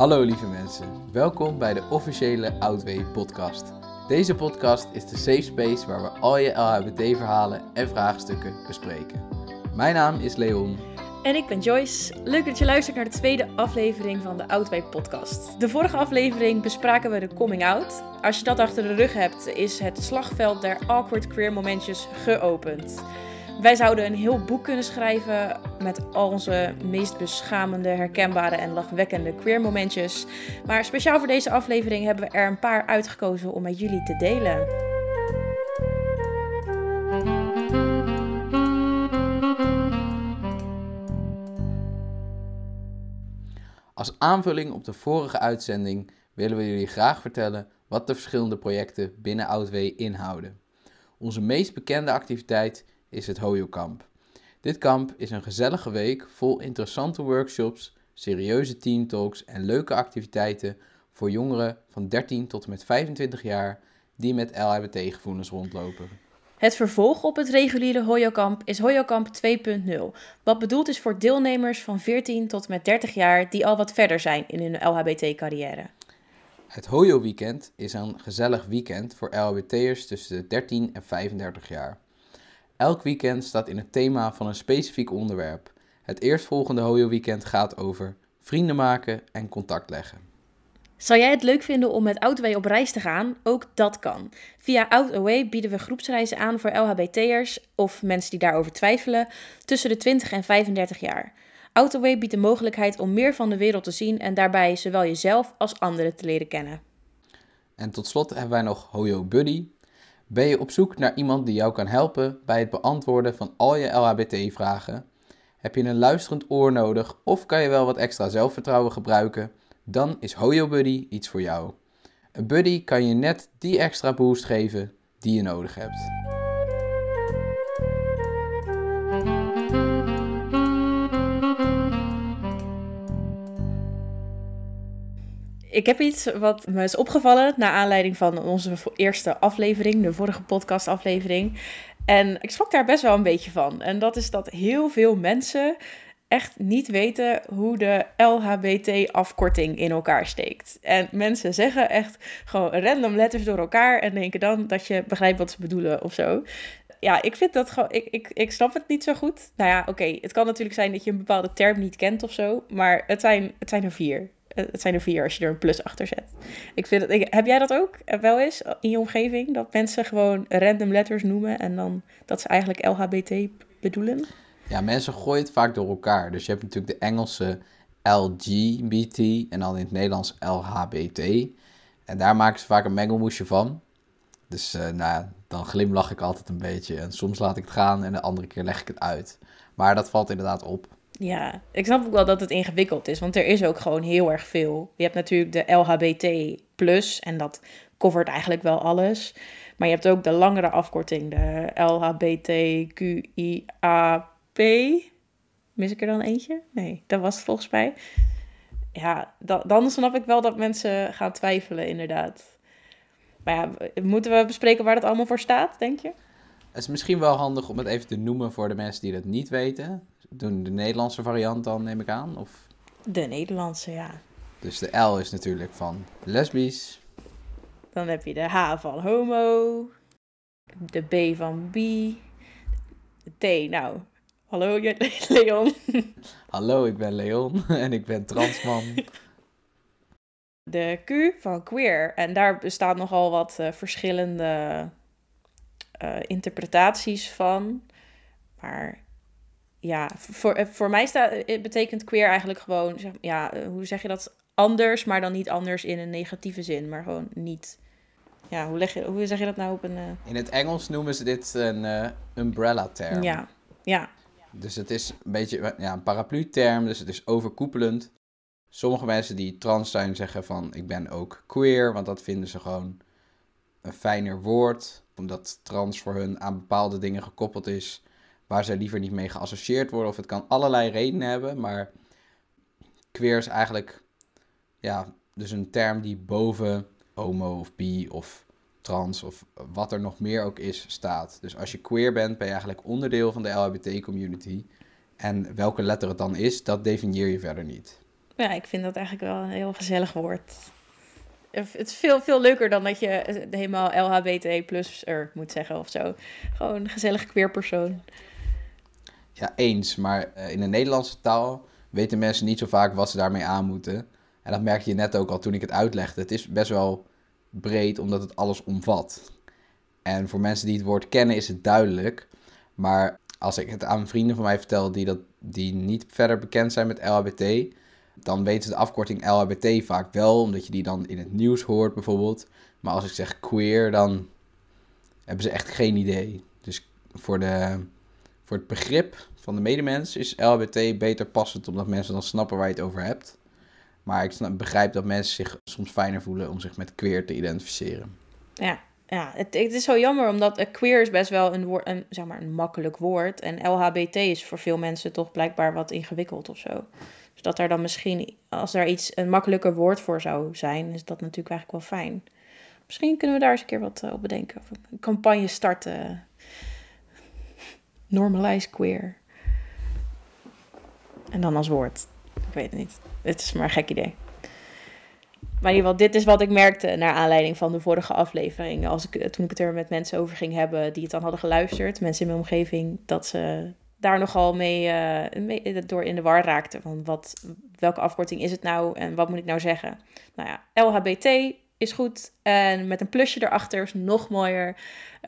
Hallo lieve mensen, welkom bij de officiële Outway podcast. Deze podcast is de safe space waar we al je LHBT-verhalen en vraagstukken bespreken. Mijn naam is Leon. En ik ben Joyce. Leuk dat je luistert naar de tweede aflevering van de Outway podcast. De vorige aflevering bespraken we de coming out. Als je dat achter de rug hebt, is het slagveld der awkward queer momentjes geopend. Wij zouden een heel boek kunnen schrijven met al onze meest beschamende, herkenbare en lachwekkende queer momentjes. Maar speciaal voor deze aflevering hebben we er een paar uitgekozen om met jullie te delen. Als aanvulling op de vorige uitzending willen we jullie graag vertellen wat de verschillende projecten binnen Outway inhouden. Onze meest bekende activiteit is het Hoyo Kamp. Dit kamp is een gezellige week vol interessante workshops, serieuze teamtalks en leuke activiteiten voor jongeren van 13 tot en met 25 jaar die met LHBT-gevoelens rondlopen. Het vervolg op het reguliere Hoyokamp is Hoyokamp 2.0, wat bedoeld is voor deelnemers van 14 tot en met 30 jaar die al wat verder zijn in hun LHBT-carrière. Het Hoyo Weekend is een gezellig weekend voor LHBT'ers tussen de 13 en 35 jaar. Elk weekend staat in het thema van een specifiek onderwerp. Het eerstvolgende Hoyo Weekend gaat over vrienden maken en contact leggen. Zou jij het leuk vinden om met Outway op reis te gaan? Ook dat kan. Via Outway bieden we groepsreizen aan voor LHBT'ers of mensen die daarover twijfelen tussen de 20 en 35 jaar. Outway biedt de mogelijkheid om meer van de wereld te zien en daarbij zowel jezelf als anderen te leren kennen. En tot slot hebben wij nog Hoyo Buddy. Ben je op zoek naar iemand die jou kan helpen bij het beantwoorden van al je LHBT-vragen? Heb je een luisterend oor nodig of kan je wel wat extra zelfvertrouwen gebruiken? Dan is Hoyo Buddy iets voor jou. Een buddy kan je net die extra boost geven die je nodig hebt. Ik heb iets wat me is opgevallen naar aanleiding van onze eerste aflevering, de vorige podcastaflevering. En ik schrok daar best wel een beetje van. En dat is dat heel veel mensen echt niet weten hoe de LHBT-afkorting in elkaar steekt. En mensen zeggen echt gewoon random letters door elkaar en denken dan dat je begrijpt wat ze bedoelen of zo. Ja, ik vind dat gewoon, ik, ik, ik snap het niet zo goed. Nou ja, oké, het kan natuurlijk zijn dat je een bepaalde term niet kent of zo, maar het zijn, het zijn er vier. Het zijn er vier als je er een plus achter zet. Ik vind het, ik, heb jij dat ook wel eens in je omgeving? Dat mensen gewoon random letters noemen en dan dat ze eigenlijk LHBT bedoelen? Ja, mensen gooien het vaak door elkaar. Dus je hebt natuurlijk de Engelse LGBT en dan in het Nederlands LHBT. En daar maken ze vaak een mengelmoesje van. Dus uh, nou, dan glimlach ik altijd een beetje. En soms laat ik het gaan en de andere keer leg ik het uit. Maar dat valt inderdaad op. Ja, ik snap ook wel dat het ingewikkeld is, want er is ook gewoon heel erg veel. Je hebt natuurlijk de LHBT plus en dat covert eigenlijk wel alles. Maar je hebt ook de langere afkorting, de LHBTQIAP. Mis ik er dan eentje? Nee, dat was het volgens mij. Ja, dan snap ik wel dat mensen gaan twijfelen, inderdaad. Maar ja, moeten we bespreken waar dat allemaal voor staat, denk je? Het is misschien wel handig om het even te noemen voor de mensen die dat niet weten doen de Nederlandse variant dan, neem ik aan? Of? De Nederlandse, ja. Dus de L is natuurlijk van lesbisch. Dan heb je de H van homo. De B van bi. De T, nou, hallo Leon. Hallo, ik ben Leon en ik ben transman. De Q van queer. En daar bestaan nogal wat uh, verschillende uh, interpretaties van. Maar ja, voor, eh, voor mij staat, eh, betekent queer eigenlijk gewoon, zeg, ja, eh, hoe zeg je dat? Anders, maar dan niet anders in een negatieve zin, maar gewoon niet. Ja, hoe, leg je, hoe zeg je dat nou op een. In het Engels noemen ze dit een uh, umbrella term. Ja, ja. Dus het is een beetje ja, een paraplu-term, dus het is overkoepelend. Sommige mensen die trans zijn zeggen van ik ben ook queer, want dat vinden ze gewoon een fijner woord, omdat trans voor hun aan bepaalde dingen gekoppeld is waar zij liever niet mee geassocieerd worden. Of het kan allerlei redenen hebben, maar queer is eigenlijk ja, dus een term die boven homo of bi of trans of wat er nog meer ook is staat. Dus als je queer bent, ben je eigenlijk onderdeel van de LHBT-community. En welke letter het dan is, dat definieer je verder niet. Ja, ik vind dat eigenlijk wel een heel gezellig woord. Het is veel, veel leuker dan dat je helemaal LHBT plus er moet zeggen of zo. Gewoon een gezellig queer persoon. Ja, eens. Maar uh, in de Nederlandse taal weten mensen niet zo vaak wat ze daarmee aan moeten. En dat merkte je net ook al toen ik het uitlegde. Het is best wel breed, omdat het alles omvat. En voor mensen die het woord kennen is het duidelijk. Maar als ik het aan vrienden van mij vertel die, dat, die niet verder bekend zijn met LHBT, dan weten ze de afkorting LHBT vaak wel, omdat je die dan in het nieuws hoort bijvoorbeeld. Maar als ik zeg queer, dan hebben ze echt geen idee. Dus voor, de, voor het begrip van de medemens is LHBT beter passend, omdat mensen dan snappen waar je het over hebt. Maar ik begrijp dat mensen zich soms fijner voelen om zich met queer te identificeren. Ja, ja het, het is zo jammer, omdat queer is best wel een, woord, een, zeg maar een makkelijk woord. En LHBT is voor veel mensen toch blijkbaar wat ingewikkeld of zo. Dus dat er dan misschien, als er iets een makkelijker woord voor zou zijn, is dat natuurlijk eigenlijk wel fijn. Misschien kunnen we daar eens een keer wat eh, op bedenken. Of een campagne starten. Normalize queer. En dan als woord. Ik weet het niet. Het is maar een gek idee. Maar in ieder geval, dit is wat ik merkte naar aanleiding van de vorige aflevering. Als ik, toen ik het er met mensen over ging hebben die het dan hadden geluisterd, mensen in mijn omgeving, dat ze daar nogal mee, uh, mee door in de war raakten. Van wat, welke afkorting is het nou en wat moet ik nou zeggen? Nou ja, LHBT is goed en met een plusje erachter is nog mooier.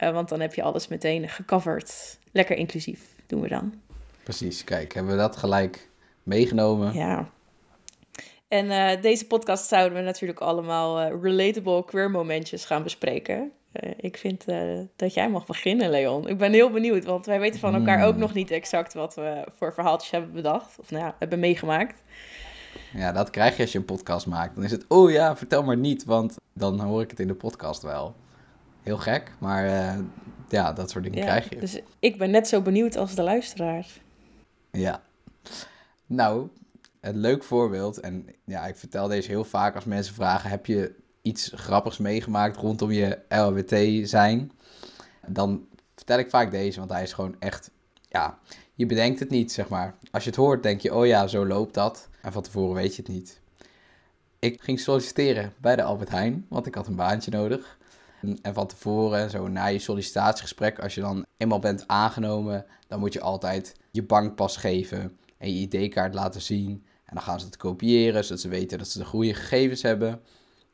Uh, want dan heb je alles meteen gecoverd. Lekker inclusief doen we dan. Precies, kijk, hebben we dat gelijk meegenomen. Ja. En uh, deze podcast zouden we natuurlijk allemaal uh, relatable queer momentjes gaan bespreken. Ik vind dat jij mag beginnen, Leon. Ik ben heel benieuwd, want wij weten van elkaar ook hmm. nog niet exact wat we voor verhaaltjes hebben bedacht. Of nou ja, hebben meegemaakt. Ja, dat krijg je als je een podcast maakt. Dan is het, oh ja, vertel maar niet, want dan hoor ik het in de podcast wel. Heel gek, maar ja, dat soort dingen ja, krijg je. Dus ik ben net zo benieuwd als de luisteraar. Ja. Nou, een leuk voorbeeld. En ja, ik vertel deze heel vaak als mensen vragen: heb je iets grappigs meegemaakt rondom je LHBT zijn? Dan vertel ik vaak deze, want hij is gewoon echt. Ja, je bedenkt het niet, zeg maar. Als je het hoort, denk je: oh ja, zo loopt dat. En van tevoren weet je het niet. Ik ging solliciteren bij de Albert Heijn, want ik had een baantje nodig. En van tevoren, zo na je sollicitatiegesprek, als je dan eenmaal bent aangenomen, dan moet je altijd je bankpas geven en je ID-kaart laten zien. En dan gaan ze het kopiëren, zodat ze weten dat ze de goede gegevens hebben.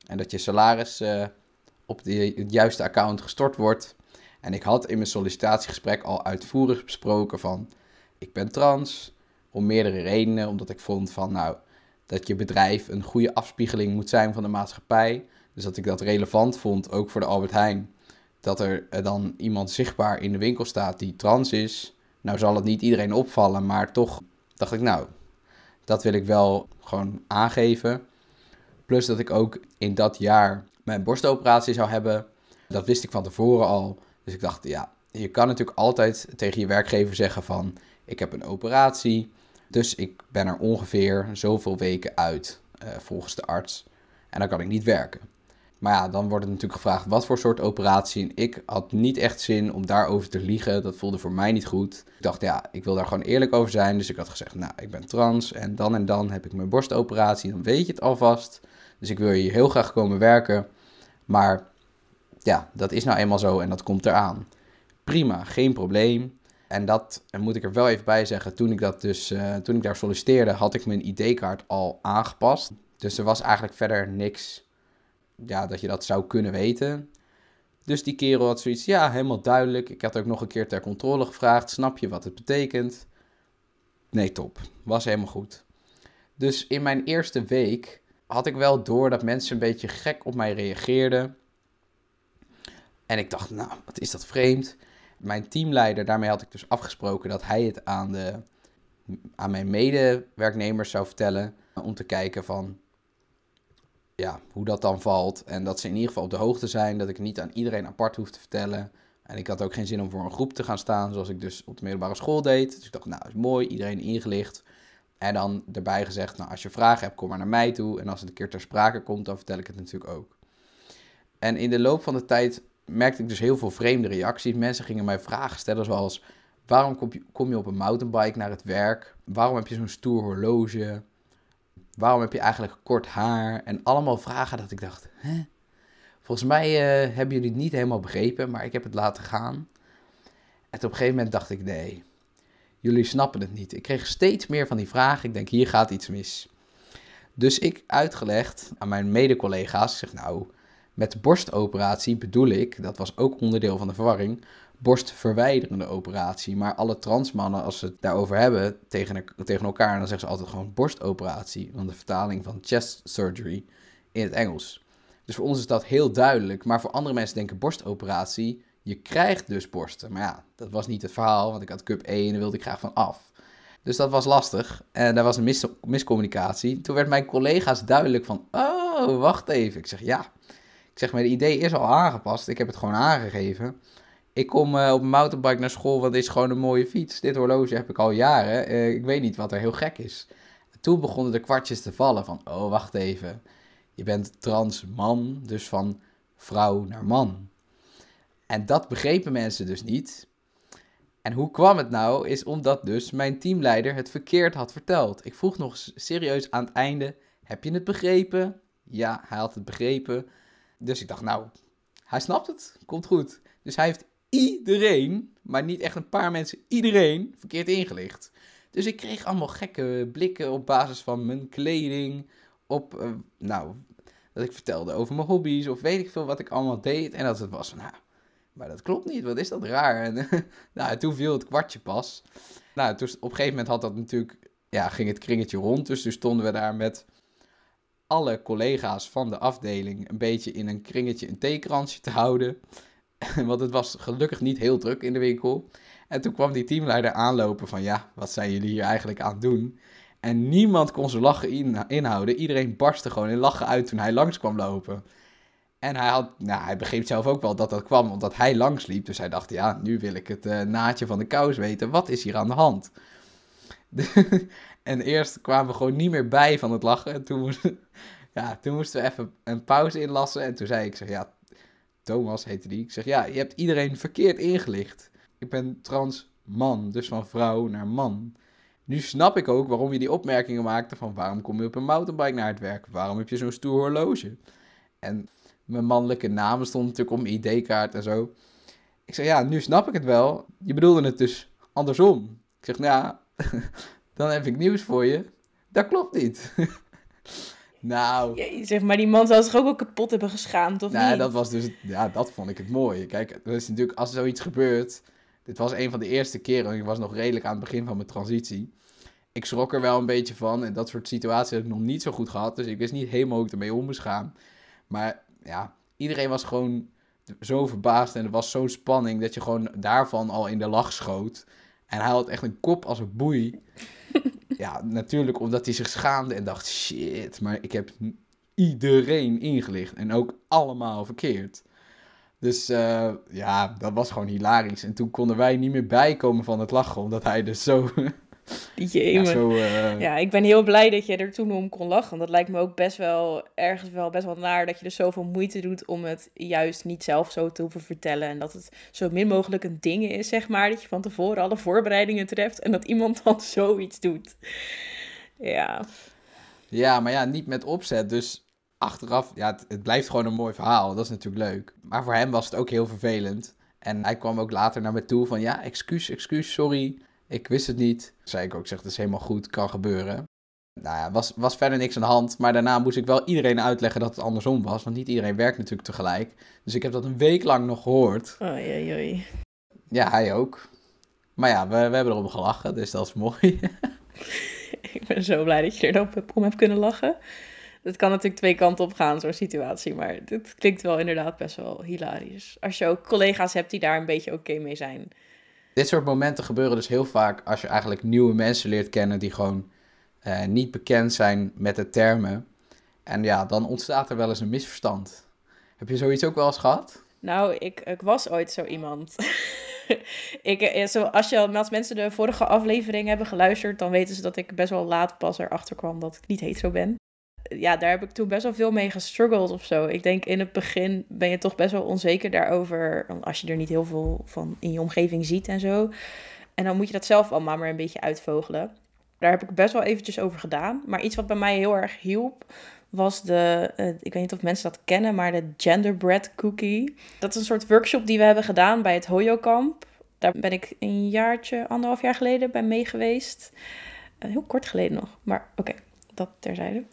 En dat je salaris uh, op de, het juiste account gestort wordt. En ik had in mijn sollicitatiegesprek al uitvoerig besproken van... Ik ben trans, om meerdere redenen. Omdat ik vond van, nou, dat je bedrijf een goede afspiegeling moet zijn van de maatschappij. Dus dat ik dat relevant vond, ook voor de Albert Heijn. Dat er dan iemand zichtbaar in de winkel staat die trans is. Nou zal het niet iedereen opvallen, maar toch dacht ik, nou, dat wil ik wel gewoon aangeven. Plus dat ik ook in dat jaar mijn borstoperatie zou hebben. Dat wist ik van tevoren al. Dus ik dacht, ja, je kan natuurlijk altijd tegen je werkgever zeggen van... ik heb een operatie, dus ik ben er ongeveer zoveel weken uit uh, volgens de arts. En dan kan ik niet werken. Maar ja, dan wordt het natuurlijk gevraagd wat voor soort operatie. En ik had niet echt zin om daarover te liegen. Dat voelde voor mij niet goed. Ik dacht, ja, ik wil daar gewoon eerlijk over zijn. Dus ik had gezegd, nou, ik ben trans en dan en dan heb ik mijn borstoperatie. Dan weet je het alvast. Dus ik wil hier heel graag komen werken. Maar ja, dat is nou eenmaal zo en dat komt eraan. Prima, geen probleem. En dat en moet ik er wel even bij zeggen. Toen ik, dat dus, uh, toen ik daar solliciteerde, had ik mijn ID-kaart al aangepast. Dus er was eigenlijk verder niks ja, dat je dat zou kunnen weten. Dus die kerel had zoiets, ja, helemaal duidelijk. Ik had ook nog een keer ter controle gevraagd, snap je wat het betekent? Nee, top. Was helemaal goed. Dus in mijn eerste week had ik wel door dat mensen een beetje gek op mij reageerden. En ik dacht, nou, wat is dat vreemd. Mijn teamleider, daarmee had ik dus afgesproken dat hij het aan, de, aan mijn medewerknemers zou vertellen. Om te kijken van, ja, hoe dat dan valt. En dat ze in ieder geval op de hoogte zijn. Dat ik niet aan iedereen apart hoef te vertellen. En ik had ook geen zin om voor een groep te gaan staan, zoals ik dus op de middelbare school deed. Dus ik dacht, nou, is mooi, iedereen ingelicht. En dan erbij gezegd, nou, als je vragen hebt, kom maar naar mij toe. En als het een keer ter sprake komt, dan vertel ik het natuurlijk ook. En in de loop van de tijd merkte ik dus heel veel vreemde reacties. Mensen gingen mij vragen stellen zoals... Waarom kom je, op een mountainbike naar het werk? Waarom heb je zo'n stoer horloge? waarom heb je eigenlijk kort haar? En allemaal vragen dat ik dacht, hè? Volgens mij uh, hebben jullie het niet helemaal begrepen, maar ik heb het laten gaan. En op een gegeven moment dacht ik, nee, jullie snappen het niet. Ik kreeg steeds meer van die vragen. Ik denk, hier gaat iets mis. Dus ik uitgelegd aan mijn mede-collega's, zeg nou, met borstoperatie bedoel ik, dat was ook onderdeel van de verwarring, borstverwijderende operatie. Maar alle transmannen, als ze het daarover hebben tegen, tegen elkaar, dan zeggen ze altijd gewoon borstoperatie. Want de vertaling van chest surgery in het Engels. Dus voor ons is dat heel duidelijk. Maar voor andere mensen denken borstoperatie, je krijgt dus borsten. Maar ja, dat was niet het verhaal, want ik had cup 1 en wilde ik graag van af. Dus dat was lastig. En daar was een mis miscommunicatie. Toen werd mijn collega's duidelijk van, oh, wacht even. Ik zeg, ja. Zeg, maar de idee is al aangepast. Ik heb het gewoon aangegeven. Ik kom uh, op een mountainbike naar school, want dit is gewoon een mooie fiets. Dit horloge heb ik al jaren. Uh, ik weet niet wat er heel gek is. toen begonnen de kwartjes te vallen van, oh, wacht even. Je bent trans man, dus van vrouw naar man. En dat begrepen mensen dus niet. En hoe kwam het nou? Is omdat dus mijn teamleider het verkeerd had verteld. Ik vroeg nog serieus aan het einde: Heb je het begrepen? Ja, hij had het begrepen. Dus ik dacht, nou, hij snapt het. Komt goed. Dus hij heeft iedereen, maar niet echt een paar mensen, iedereen verkeerd ingelicht. Dus ik kreeg allemaal gekke blikken op basis van mijn kleding. Op, uh, nou, dat ik vertelde over mijn hobby's of weet ik veel wat ik allemaal deed. En dat het was nou, maar dat klopt niet, wat is dat raar. En nou, toen viel het kwartje pas. Nou, op een gegeven moment had dat natuurlijk, ja, ging het kringetje rond. Dus toen stonden we daar met alle collega's van de afdeling een beetje in een kringetje een theekransje te houden. Want het was gelukkig niet heel druk in de winkel. En toen kwam die teamleider aanlopen van, ja, wat zijn jullie hier eigenlijk aan het doen? En niemand kon zijn lachen inhouden. Iedereen barstte gewoon in lachen uit toen hij langs kwam lopen. En hij, had, nou, hij begreep zelf ook wel dat dat kwam omdat hij langs liep. Dus hij dacht, ja, nu wil ik het uh, naadje van de kous weten. Wat is hier aan de hand? en eerst kwamen we gewoon niet meer bij van het lachen. En toen, moesten, ja, toen moesten we even een pauze inlassen. En toen zei ik, zeg, ja, Thomas heette die. Ik zeg, ja, je hebt iedereen verkeerd ingelicht. Ik ben trans man, dus van vrouw naar man. Nu snap ik ook waarom je die opmerkingen maakte van waarom kom je op een mountainbike naar het werk? Waarom heb je zo'n stoer horloge? En mijn mannelijke naam stond natuurlijk mijn ID-kaart en zo. Ik zeg, ja, nu snap ik het wel. Je bedoelde het dus andersom. Ik zeg, nou ja, dan heb ik nieuws voor je. Dat klopt niet. nou... Ja, zeg maar, die man zou zich ook wel kapot hebben geschaamd, of nou, niet? dat was dus... Ja, dat vond ik het mooie. Kijk, het is natuurlijk, als er zoiets gebeurt... Dit was een van de eerste keren, ik was nog redelijk aan het begin van mijn transitie. Ik schrok er wel een beetje van. En dat soort situaties heb ik nog niet zo goed gehad. Dus ik wist niet helemaal hoe ik ermee om moest gaan. Maar ja, iedereen was gewoon zo verbaasd en er was zo'n spanning dat je gewoon daarvan al in de lach schoot. En hij had echt een kop als een boei. Ja, natuurlijk omdat hij zich schaamde en dacht, shit, maar ik heb iedereen ingelicht en ook allemaal verkeerd. Dus uh, ja, dat was gewoon hilarisch. En toen konden wij niet meer bijkomen van het lachen, omdat hij dus zo ja, zo, uh... ja, ik ben heel blij dat je er toen om kon lachen. Dat lijkt me ook best wel ergens wel best wel naar dat je er zoveel moeite doet om het juist niet zelf zo te hoeven vertellen. En dat het zo min mogelijk een ding is, zeg maar. Dat je van tevoren alle voorbereidingen treft en dat iemand dan zoiets doet. Ja. Ja, maar ja, niet met opzet. Dus achteraf, ja, het, het blijft gewoon een mooi verhaal. Dat is natuurlijk leuk. Maar voor hem was het ook heel vervelend. En hij kwam ook later naar me toe van, ja, excuus, excuus, sorry. Ik wist het niet. Zei ik ook, zeg, het is helemaal goed, kan gebeuren. Nou ja, was, was verder niks aan de hand. Maar daarna moest ik wel iedereen uitleggen dat het andersom was. Want niet iedereen werkt natuurlijk tegelijk. Dus ik heb dat een week lang nog gehoord. Oei, oei, oei. Ja, hij ook. Maar ja, we, we hebben erom gelachen, dus dat is mooi. ik ben zo blij dat je er om hebt kunnen lachen. Het kan natuurlijk twee kanten op gaan, zo'n situatie. Maar dit klinkt wel inderdaad best wel hilarisch. Als je ook collega's hebt die daar een beetje oké mee zijn. Dit soort momenten gebeuren dus heel vaak als je eigenlijk nieuwe mensen leert kennen die gewoon uh, niet bekend zijn met de termen. En ja, dan ontstaat er wel eens een misverstand. Heb je zoiets ook wel eens gehad? Nou, ik, ik was ooit zo iemand. ik, eh, als, je, als mensen de vorige aflevering hebben geluisterd, dan weten ze dat ik best wel laat pas erachter kwam dat ik niet hetero ben ja, daar heb ik toen best wel veel mee gestruggeld of zo. Ik denk in het begin ben je toch best wel onzeker daarover. Als je er niet heel veel van in je omgeving ziet en zo. En dan moet je dat zelf allemaal maar een beetje uitvogelen. Daar heb ik best wel eventjes over gedaan. Maar iets wat bij mij heel erg hielp, was de, uh, ik weet niet of mensen dat kennen, maar de genderbread cookie. Dat is een soort workshop die we hebben gedaan bij het Hoyo Kamp. Daar ben ik een jaartje, anderhalf jaar geleden bij mee geweest. Uh, heel kort geleden nog, maar oké, dat terzijde.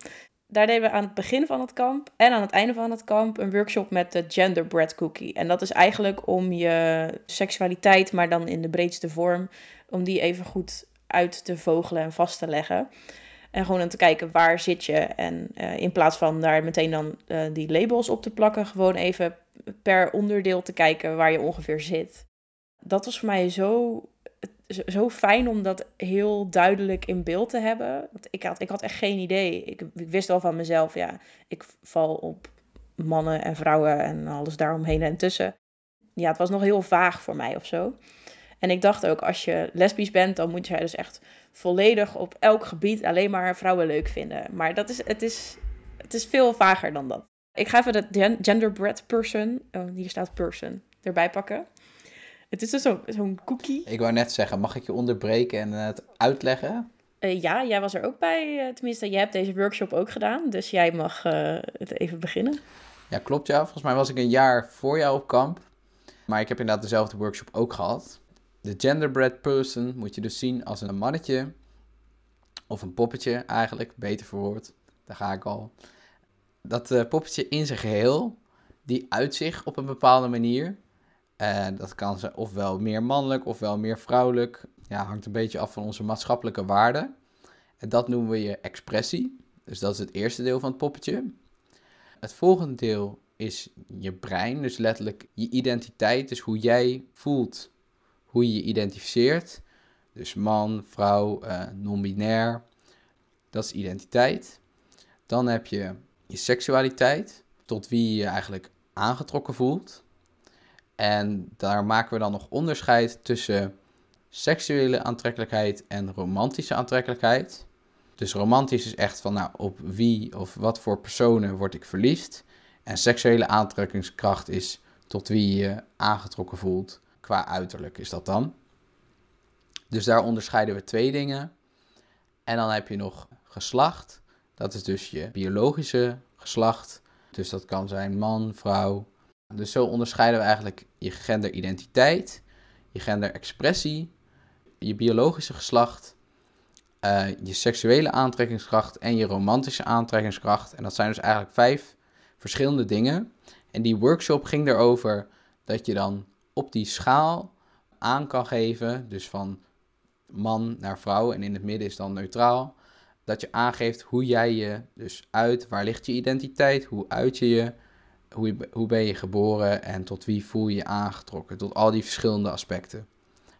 Daar deden we aan het begin van het kamp en aan het einde van het kamp een workshop met de genderbread cookie. En dat is eigenlijk om je seksualiteit, maar dan in de breedste vorm, om die even goed uit te vogelen en vast te leggen. En gewoon om te kijken waar zit je. En uh, in plaats van daar meteen dan uh, die labels op te plakken, gewoon even per onderdeel te kijken waar je ongeveer zit. Dat was voor mij zo, zo fijn om dat heel duidelijk in beeld te hebben. Want ik, had, ik had echt geen idee. Ik, wist al van mezelf, ja, ik val op mannen en vrouwen en alles daaromheen en tussen. Ja, het was nog heel vaag voor mij of zo. En ik dacht ook, als je lesbisch bent, dan moet je dus echt volledig op elk gebied alleen maar vrouwen leuk vinden. Maar dat is, het, is, het is veel vager dan dat. Ik ga even de genderbread person, oh, hier staat person, erbij pakken. Het is dus zo'n zo cookie. Ik wou net zeggen, mag ik je onderbreken en het uitleggen? Uh, ja, jij was er ook bij. Uh, tenminste, jij hebt deze workshop ook gedaan. Dus jij mag uh, het even beginnen. Ja, klopt ja. Volgens mij was ik een jaar voor jou op kamp. Maar ik heb inderdaad dezelfde workshop ook gehad. De genderbread person moet je dus zien als een mannetje. Of een poppetje eigenlijk, beter verwoord. Daar ga ik al. Dat uh, poppetje in zijn geheel, die uit zich op een bepaalde manier. En dat kan ze ofwel meer mannelijk ofwel meer vrouwelijk. Ja, hangt een beetje af van onze maatschappelijke waarden. En dat noemen we je expressie. Dus dat is het eerste deel van het poppetje. Het volgende deel is je brein, dus letterlijk je identiteit, dus hoe jij voelt hoe je je identificeert. Dus man, vrouw, uh, non-binair. Dat is identiteit. Dan heb je je seksualiteit, tot wie je je eigenlijk aangetrokken voelt. En daar maken we dan nog onderscheid tussen seksuele aantrekkelijkheid en romantische aantrekkelijkheid. Dus romantisch is echt van nou, op wie of wat voor personen word ik verliefd. En seksuele aantrekkingskracht is tot wie je aangetrokken voelt Qua uiterlijk is dat dan. Dus daar onderscheiden we twee dingen. En dan heb je nog geslacht. Dat is dus je biologische geslacht. Dus dat kan zijn man, vrouw. Dus zo onderscheiden we eigenlijk je genderidentiteit, je genderexpressie, je biologische geslacht, uh, je seksuele aantrekkingskracht en je romantische aantrekkingskracht. En dat zijn dus eigenlijk vijf verschillende dingen. En die workshop ging erover dat je dan op die schaal aan kan geven, dus van man naar vrouw en in het midden is dan neutraal, dat je aangeeft hoe jij je dus uit, waar ligt je identiteit, hoe uit je je, hoe, ben je geboren en tot wie voel je je aangetrokken, tot al die verschillende aspecten.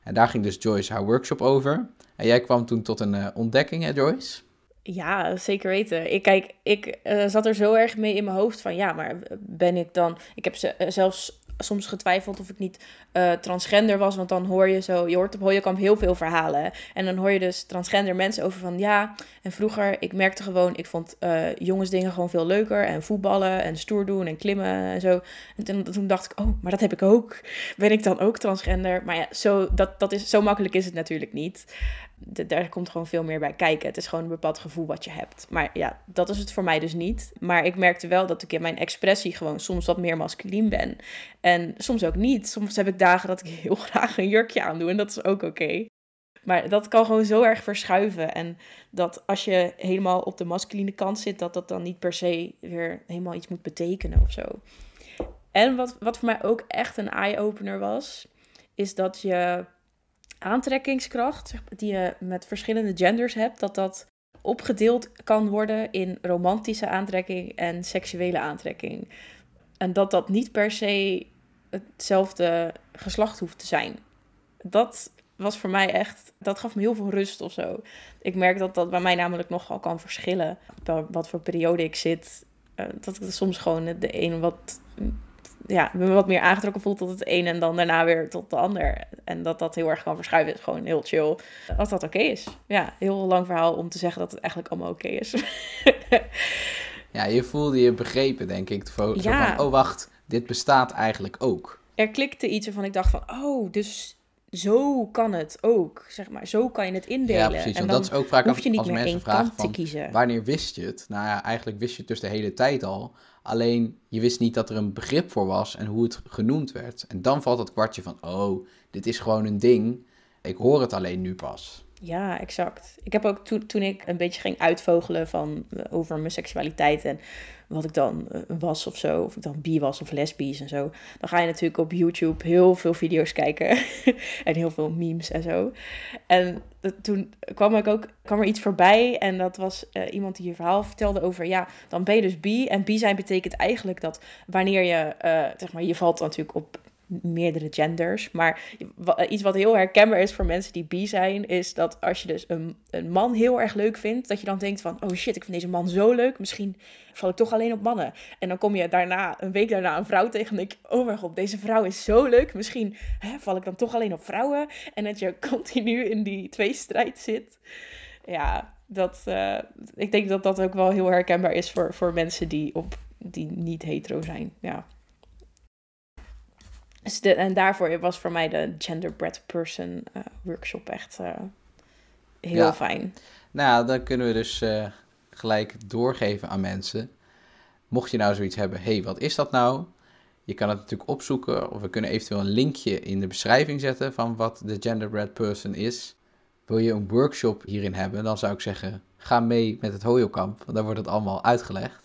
En daar ging dus Joyce haar workshop over. En jij kwam toen tot een uh, ontdekking, hè Joyce? Ja, zeker weten. Ik, kijk, ik uh, zat er zo erg mee in mijn hoofd van ja, maar ben ik dan. Ik heb ze, uh, zelfs soms getwijfeld of ik niet uh, transgender was. Want dan hoor je zo, je hoort op Hooienkamp heel veel verhalen. En dan hoor je dus transgender mensen over van ja. En vroeger, ik merkte gewoon, ik vond uh, jongensdingen gewoon veel leuker. En voetballen en stoer doen en klimmen en zo. En toen, toen, dacht ik, oh, maar dat heb ik ook. Ben ik dan ook transgender? Maar ja, zo, dat, dat is, zo makkelijk is het natuurlijk niet daar komt gewoon veel meer bij kijken. Het is gewoon een bepaald gevoel wat je hebt. Maar ja, dat is het voor mij dus niet. Maar ik merkte wel dat ik in mijn expressie gewoon soms wat meer masculien ben. En soms ook niet. Soms heb ik dagen dat ik heel graag een jurkje aandoe en dat is ook oké. Maar dat kan gewoon zo erg verschuiven. En dat als je helemaal op de masculine kant zit, dat dat dan niet per se weer helemaal iets moet betekenen of zo. En wat, wat voor mij ook echt een eye-opener was, is dat je aantrekkingskracht die je met verschillende genders hebt, dat dat opgedeeld kan worden in romantische aantrekking en seksuele aantrekking. En dat dat niet per se hetzelfde geslacht hoeft te zijn. Dat was voor mij echt, dat gaf me heel veel rust of zo. Ik merk dat dat bij mij namelijk nogal kan verschillen. Wat voor periode ik zit. Eh, dat ik soms gewoon de een wat ja, me wat meer aangetrokken voel tot het een en dan daarna weer tot de ander. En dat dat heel erg kan verschuiven is gewoon heel chill. Als dat oké is. Ja, heel lang verhaal om te zeggen dat het eigenlijk allemaal oké is. ja, je voelde je begrepen, denk ik. Zo ja. van, oh wacht, dit bestaat eigenlijk ook. Er klikte iets waarvan ik dacht van, oh, dus zo kan het ook, zeg maar. Zo kan je het indelen. Ja, precies. En dan dat is ook vaak hoef je niet als meer mensen één vragen kant te van, kiezen. wanneer wist je het? Nou ja, eigenlijk wist je het dus de hele tijd al. Alleen je wist niet dat er een begrip voor was en hoe het genoemd werd. En dan valt het kwartje van, oh, dit is gewoon een ding. Ik hoor het alleen nu pas. Ja, exact. Ik heb ook toen, toen ik een beetje ging uitvogelen van, eh, over mijn seksualiteit en wat ik dan eh, was of zo, of ik dan bi was of lesbisch en zo, dan ga je natuurlijk op YouTube heel veel video's kijken en heel veel memes en zo. En toen kwam ik ook kwam er iets voorbij en dat was eh, iemand die een verhaal vertelde over ja, dan ben je dus bi en bi zijn betekent eigenlijk dat wanneer je eh, zeg maar je valt natuurlijk op meerdere genders. Maar wa- iets wat heel herkenbaar is voor mensen die bi zijn, is dat als je dus een, een man heel erg leuk vindt, dat je dan denkt van, oh shit, ik vind deze man zo leuk, misschien val ik toch alleen op mannen. En dan kom je daarna, een week daarna, een vrouw tegen en denk oh mijn god, deze vrouw is zo leuk, misschien hè, val ik dan toch alleen op vrouwen. En dat je continu in die tweestrijd zit. Ja, dat, eh, ik denk dat dat ook wel heel herkenbaar is voor, voor mensen die, op, die niet hetero zijn, ja. Dus de, en daarvoor was voor mij de genderbread person eh, workshop echt eh, heel Ja. fijn. Nou, dan kunnen we dus eh, gelijk doorgeven aan mensen. Mocht je nou zoiets hebben, hey, wat is dat nou? Je kan het natuurlijk opzoeken, of we kunnen eventueel een linkje in de beschrijving zetten van wat de genderbread person is. Wil je een workshop hierin hebben, dan zou ik zeggen, ga mee met het Hoyokamp, want daar wordt het allemaal uitgelegd.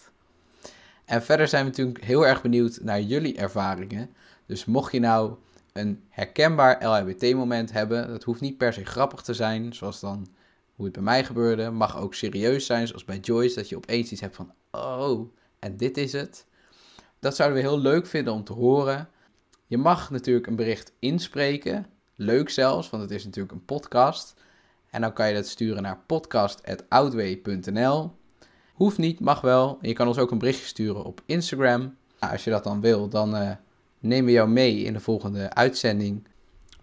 En verder zijn we natuurlijk heel erg benieuwd naar jullie ervaringen. Dus mocht je nou een herkenbaar LHBT-moment hebben, dat hoeft niet per se grappig te zijn, zoals dan hoe het bij mij gebeurde. Mag ook serieus zijn, zoals bij Joyce, dat je opeens iets hebt van, oh, en dit is het. Dat zouden we heel leuk vinden om te horen. Je mag natuurlijk een bericht inspreken, leuk zelfs, want het is natuurlijk een podcast. En dan kan je dat sturen naar podcast.outway.nl. Hoeft niet, mag wel. En je kan ons ook een berichtje sturen op Instagram. Nou, als je dat dan wil, dan eh, nemen we jou mee in de volgende uitzending.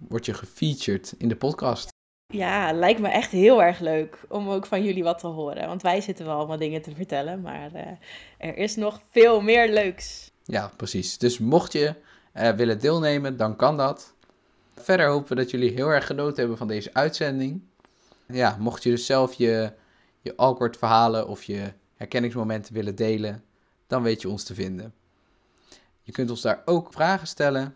Word je gefeatured in de podcast. Ja, lijkt me echt heel erg leuk om ook van jullie wat te horen. Want wij zitten wel allemaal dingen te vertellen, maar eh, er is nog veel meer leuks. Ja, precies. Dus mocht je eh, willen deelnemen, dan kan dat. Verder hopen we dat jullie heel erg genoten hebben van deze uitzending. Ja, mocht je dus zelf je, je awkward verhalen of je herkenningsmomenten willen delen, dan weet je ons te vinden. Je kunt ons daar ook vragen stellen.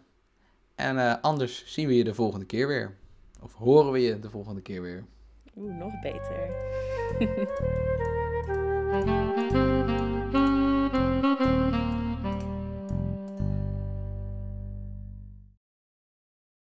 En eh, anders zien we je de volgende keer weer. Of horen we je de volgende keer weer. Oeh, nog beter.